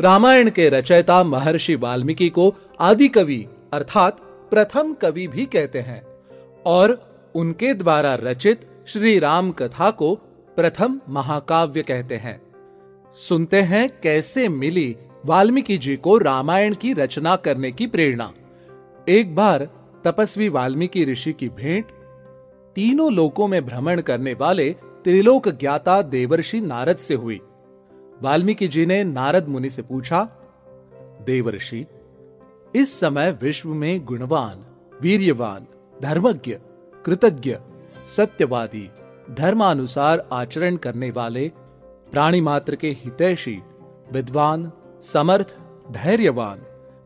रामायण के रचयिता महर्षि वाल्मीकि को आदि कवि, अर्थात प्रथम कवि भी कहते हैं, और उनके द्वारा रचित श्री राम कथा को प्रथम महाकाव्य कहते हैं। सुनते हैं कैसे मिली वाल्मीकि जी को रामायण की रचना करने की प्रेरणा। एक बार तपस्वी वाल्मीकि ऋषि की भेंट, तीनों लोकों में भ्रमण करने वाले त्रिलोक ज्ञाता देवर्षि नारद से हुई। वाल्मीकि जी ने नारद मुनि से पूछा, देवर्षि, इस समय विश्व में गुणवान, वीर्यवान, धर्मज्ञ, कृतज्ञ, सत्यवादी, धर्मानुसार आचरण करने वाले प्राणी मात्र के हितैषी, विद्वान, समर्थ, धैर्यवान,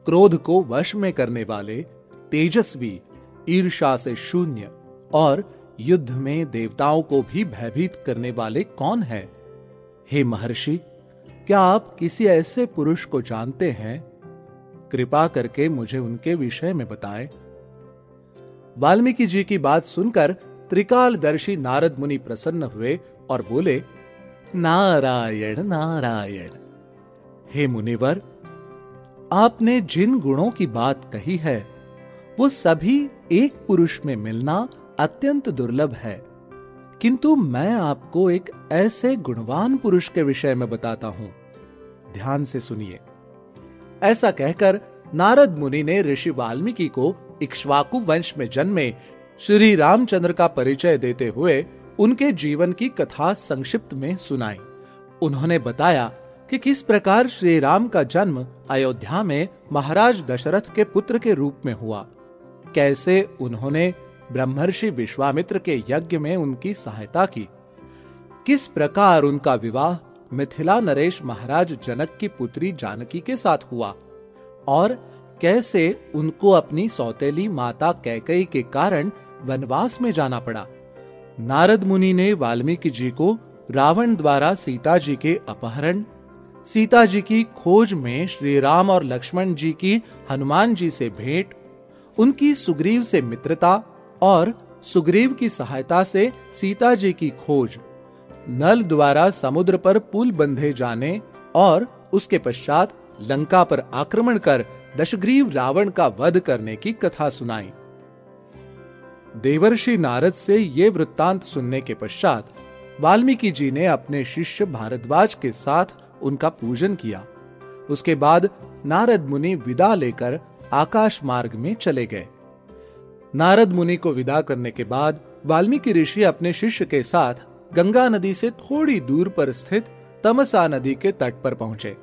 क्रोध को वश में करने वाले तेजस्वी ईर्षा से शून्य और युद्ध में देवताओं को भी भयभीत करने वाले कौन है? हे महर्षि क्या आप किसी ऐसे पुरुष को जानते हैं? कृपा करके मुझे उनके विषय में बताएँ। वाल्मीकि जी की बात सुनकर त्रिकालदर्शी नारद मुनि प्रसन्न हुए और बोले, नारायण नारायण, हे मुनिवर, आपने जिन गुणों की बात कही है, वो सभी एक पुरुष में मिलना अत्यंत दुर्लभ है। किंतु मैं आपको एक ऐसे गुणवान पुरुष के विषय में बताता हूँ। ध्यान से सुनिए। ऐसा कहकर नारद मुनि ने ऋषि वाल्मीकि को इक्ष्वाकु वंश में जन्मे श्री रामचंद्र का परिचय देते हुए उनके जीवन की कथा संक्षिप्त में सुनाई। उन्होंने बताया कि किस प्रकार श्री राम का जन्म अयोध्या में महाराज दशरथ के पुत्र के रूप में हुआ। कैसे उन्होंने ब्रह्मर्षि विश्वामित्र के यज्ञ में उनकी सहायता की। किस प्रकार उनका विवाह मिथिला नरेश महाराज जनक की पुत्री जानकी के साथ हुआ? और कैसे उनको अपनी सौतेली माता कैकई के कारण वनवास में जाना पड़ा? नारद मुनि ने वाल्मीकि जी को रावण द्वारा सीता जी के अपहरण, सीता जी की खोज में श्री राम और लक्ष्मण जी की हनुमान जी से भेंट, उनकी सुग्रीव से मित्रता और सुग्रीव की सहायता से सीता जी की खोज। नल द्वारा समुद्र पर पुल बंधे जाने और उसके पश्चात लंका पर आक्रमण कर दशग्रीव रावण का वध करने की कथा सुनाई। देवर्षि नारद से ये वृत्तांत सुनने के पश्चात वाल्मीकि जी ने अपने शिष्य भारद्वाज के साथ उनका पूजन किया। उसके बाद नारद मुनि विदा लेकर आकाश मार्ग में चले गए। नारद मुनि को विदा करने के बाद वाल्मीकि ऋषि अपने शिष्य के साथ गंगा नदी से थोड़ी दूर पर स्थित तमसा नदी के तट पर पहुँचे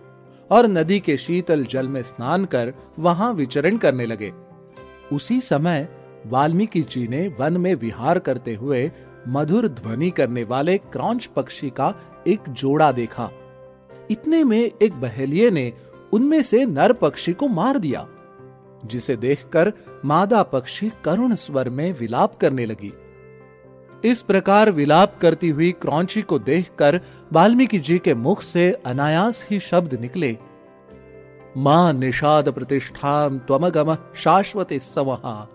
और नदी के शीतल जल में स्नान कर वहाँ विचरण करने लगे। उसी समय वाल्मीकि जी ने वन में विहार करते हुए मधुर ध्वनि करने वाले क्रौंच पक्षी का एक जोड़ा देखा। इतने में एक बहेलिये ने उनमें से नर पक्षी को मार दिया। जिसे देखकर मादा पक्षी करुण स्वर में विलाप करने लगी। इस प्रकार विलाप करती हुई क्रौची को देखकर वाल्मीकि जी के मुख से अनायास ही शब्द निकले। माँ निषाद प्रतिष्ठाम त्वमगम शाश्वत समहा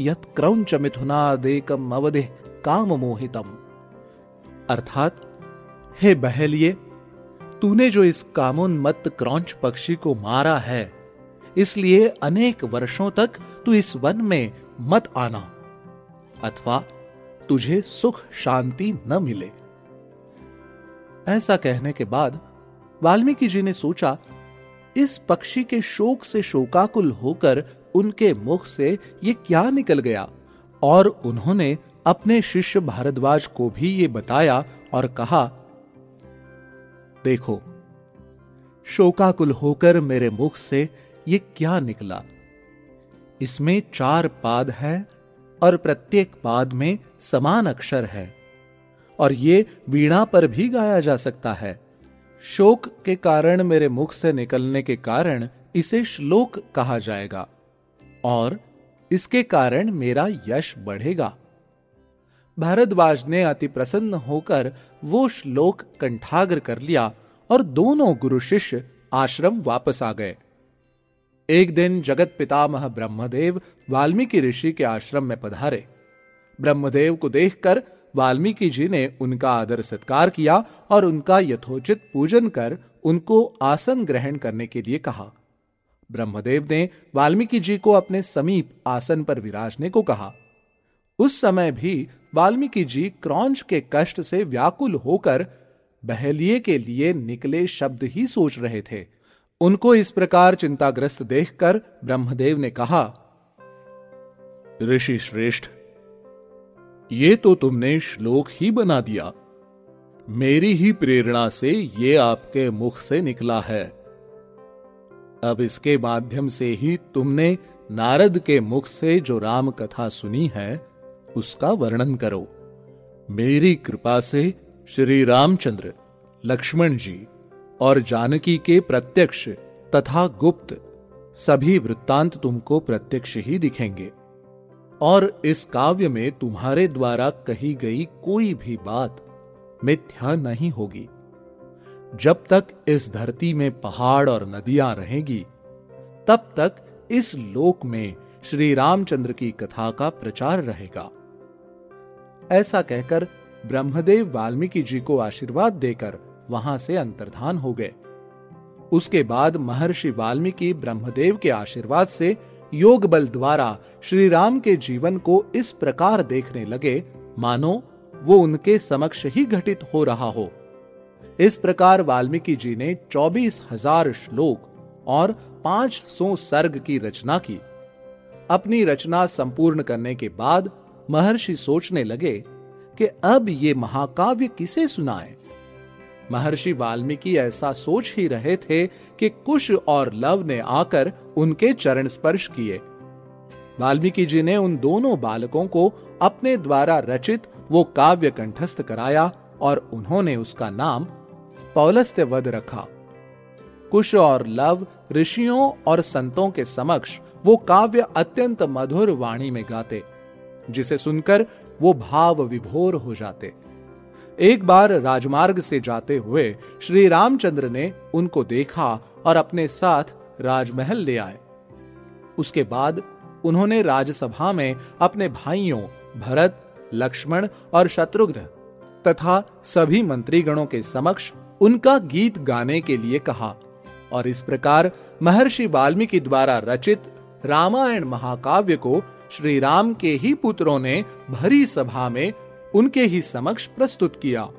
यत क्रौंच मिथुनादेकम अवधि काम मोहितम अर्थात, हे बहलिए तूने जो इस कामोन्मत्त क्रौंच पक्षी को मारा है इसलिए अनेक वर्षों तक तू इस वन में मत आना, अथवा तुझे सुख शांति न मिले। ऐसा कहने के बाद वाल्मीकि जी ने सोचा, इस पक्षी के शोक से शोकाकुल होकर उनके मुख से ये क्या निकल गया? और उन्होंने अपने शिष्य भारद्वाज को भी ये बताया और कहा, देखो, शोकाकुल होकर मेरे मुख से ये क्या निकला? इसमें चार पाद है और प्रत्येक पाद में समान अक्षर है, और ये वीणा पर भी गाया जा सकता है। शोक के कारण मेरे मुख से निकलने के कारण इसे श्लोक कहा जाएगा, और इसके कारण मेरा यश बढ़ेगा। भारद्वाज ने अति प्रसन्न होकर वो श्लोक कंठाग्र कर लिया, और दोनों गुरु शिष्य आश्रम वापस आ गए। एक दिन जगत पितामह ब्रह्मदेव वाल्मीकि ऋषि के आश्रम में पधारे। ब्रह्मदेव को देखकर वाल्मीकि जी ने उनका आदर सत्कार किया और उनका यथोचित पूजन कर उनको आसन ग्रहण करने के लिए कहा। ब्रह्मदेव ने वाल्मीकि जी को अपने समीप आसन पर विराजने को कहा। उस समय भी वाल्मीकि जी क्रौंच के कष्ट से व्याकुल होकर बहलिए के लिए निकले शब्द ही सोच रहे थे। उनको इस प्रकार चिंताग्रस्त देखकर ब्रह्मदेव ने कहा, ऋषि श्रेष्ठ, ये तो तुमने श्लोक ही बना दिया। मेरी ही प्रेरणा से ये आपके मुख से निकला है। अब इसके माध्यम से ही तुमने नारद के मुख से जो राम कथा सुनी है, उसका वर्णन करो। मेरी कृपा से श्री रामचंद्र, लक्ष्मण जी और जानकी के प्रत्यक्ष तथा गुप्त सभी वृत्तांत तुमको प्रत्यक्ष ही दिखेंगे। और इस काव्य में तुम्हारे द्वारा कही गई कोई भी बात मिथ्या नहीं होगी। जब तक इस धरती में पहाड़ और नदियाँ रहेगी, तब तक इस लोक में श्री रामचंद्र की कथा का प्रचार रहेगा। ऐसा कहकर ब्रह्मदेव वाल्मीकि जी को आशीर्वाद देकर वहाँ से अंतर्धान हो गए। उसके बाद महर्षि वाल्मीकि ब्रह्मदेव के आशीर्वाद से योग बल द्वारा श्री राम के जीवन को इस प्रकार देखने लगे, मानो वो उनके समक्ष ही घटित हो रहा हो। इस प्रकार वाल्मीकि जी ने चौबीस हज़ार श्लोक और पाँच सौ सर्ग की रचना की। अपनी रचना संपूर्ण करने के बाद महर्षि सोचने लगे कि अब ये महाकाव्य किसे सुनाए? महर्षि वाल्मीकि ऐसा सोच ही रहे थे कि कुश और लव ने आकर उनके चरण स्पर्श किए। वाल्मीकि जी ने उन दोनों बालकों को अपने द्वारा रचित वो काव्य कंठस्थ कराया और उन्होंने उसका नाम पौलस्त्य वध रखा। कुश और लव ऋषियों और संतों के समक्ष वो काव्य अत्यंत मधुर वाणी में गाते, जिसे सुनकर वो भाव विभोर हो जाते। एक बार राजमार्ग से जाते हुए श्री रामचंद्र ने उनको देखा और अपने साथ राजमहल ले आए। उसके बाद उन्होंने राजसभा में अपने भाइयों, भरत, लक्ष्मण और शत्रुघ्न तथा सभी मंत्रीगणों के समक्ष उनका गीत गाने के लिए कहा और इस प्रकार महर्षि वाल्मीकि द्वारा रचित रामायण महाकाव्य को श्री राम के ही पुत्रों ने भरी सभा में उनके ही समक्ष प्रस्तुत किया।